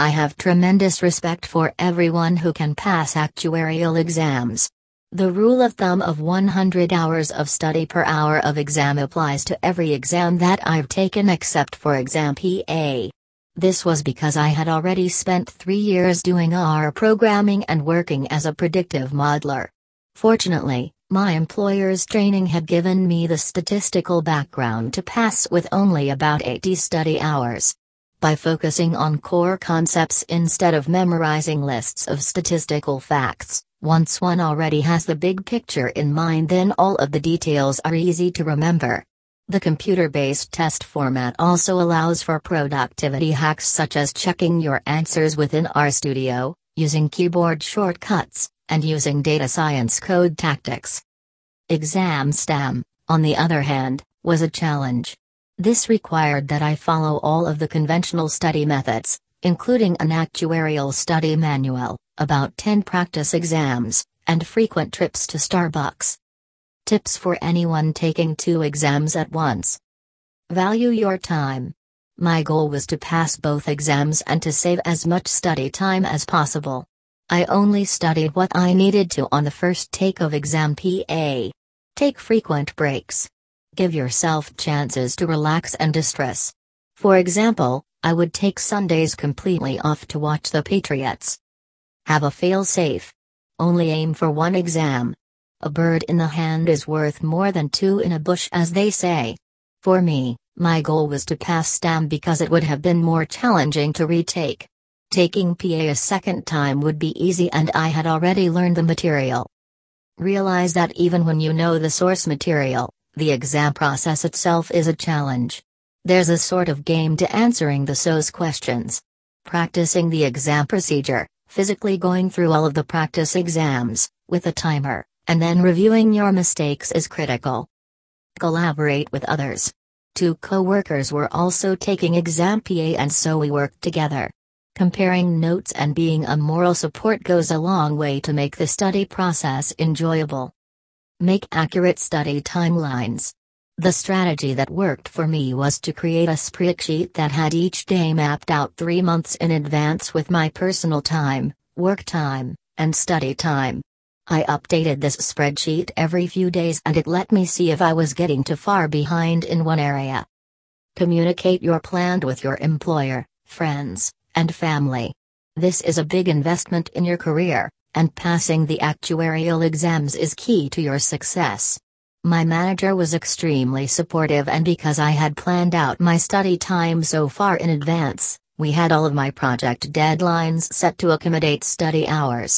I have tremendous respect for everyone who can pass actuarial exams. The rule of thumb of 100 hours of study per hour of exam applies to every exam that I've taken except for exam PA. This was because I had already spent three years doing R programming and working as a predictive modeler. Fortunately, my employer's training had given me the statistical background to pass with only about 80 study hours. By focusing on core concepts instead of memorizing lists of statistical facts, once one already has the big picture in mind, then all of the details are easy to remember. The computer based test format also allows for productivity hacks such as checking your answers within RStudio, using keyboard shortcuts, and using data science code tactics. Exam STAM, on the other hand, was a challenge. This required that I follow all of the conventional study methods, including an actuarial study manual, about 10 practice exams, and frequent trips to Starbucks. Tips for anyone taking two exams at once. Value your time. My goal was to pass both exams and to save as much study time as possible. I only studied what I needed to on the first take of exam PA. Take frequent breaks. Give yourself chances to relax and distress. For example, I would take Sundays completely off to watch the Patriots. Have a fail safe. Only aim for one exam. A bird in the hand is worth more than two in a bush, as they say. For me, my goal was to pass STAM because it would have been more challenging to retake. Taking PA a second time would be easy, and I had already learned the material. Realize that even when you know the source material, the exam process itself is a challenge. There's a sort of game to answering the SOA questions. Practicing the exam procedure, physically going through all of the practice exams, with a timer, and then reviewing your mistakes is critical. Collaborate with others. Two co workers were also taking exam PA, and so we worked together. Comparing notes and being a moral support goes a long way to make the study process enjoyable. Make accurate study timelines. The strategy that worked for me was to create a spreadsheet that had each day mapped out three months in advance with my personal time, work time, and study time. I updated this spreadsheet every few days and it let me see if I was getting too far behind in one area. Communicate your plan with your employer, friends, and family. This is a big investment in your career, and passing the actuarial exams is key to your success. My manager was extremely supportive, and because I had planned out my study time so far in advance, we had all of my project deadlines set to accommodate study hours.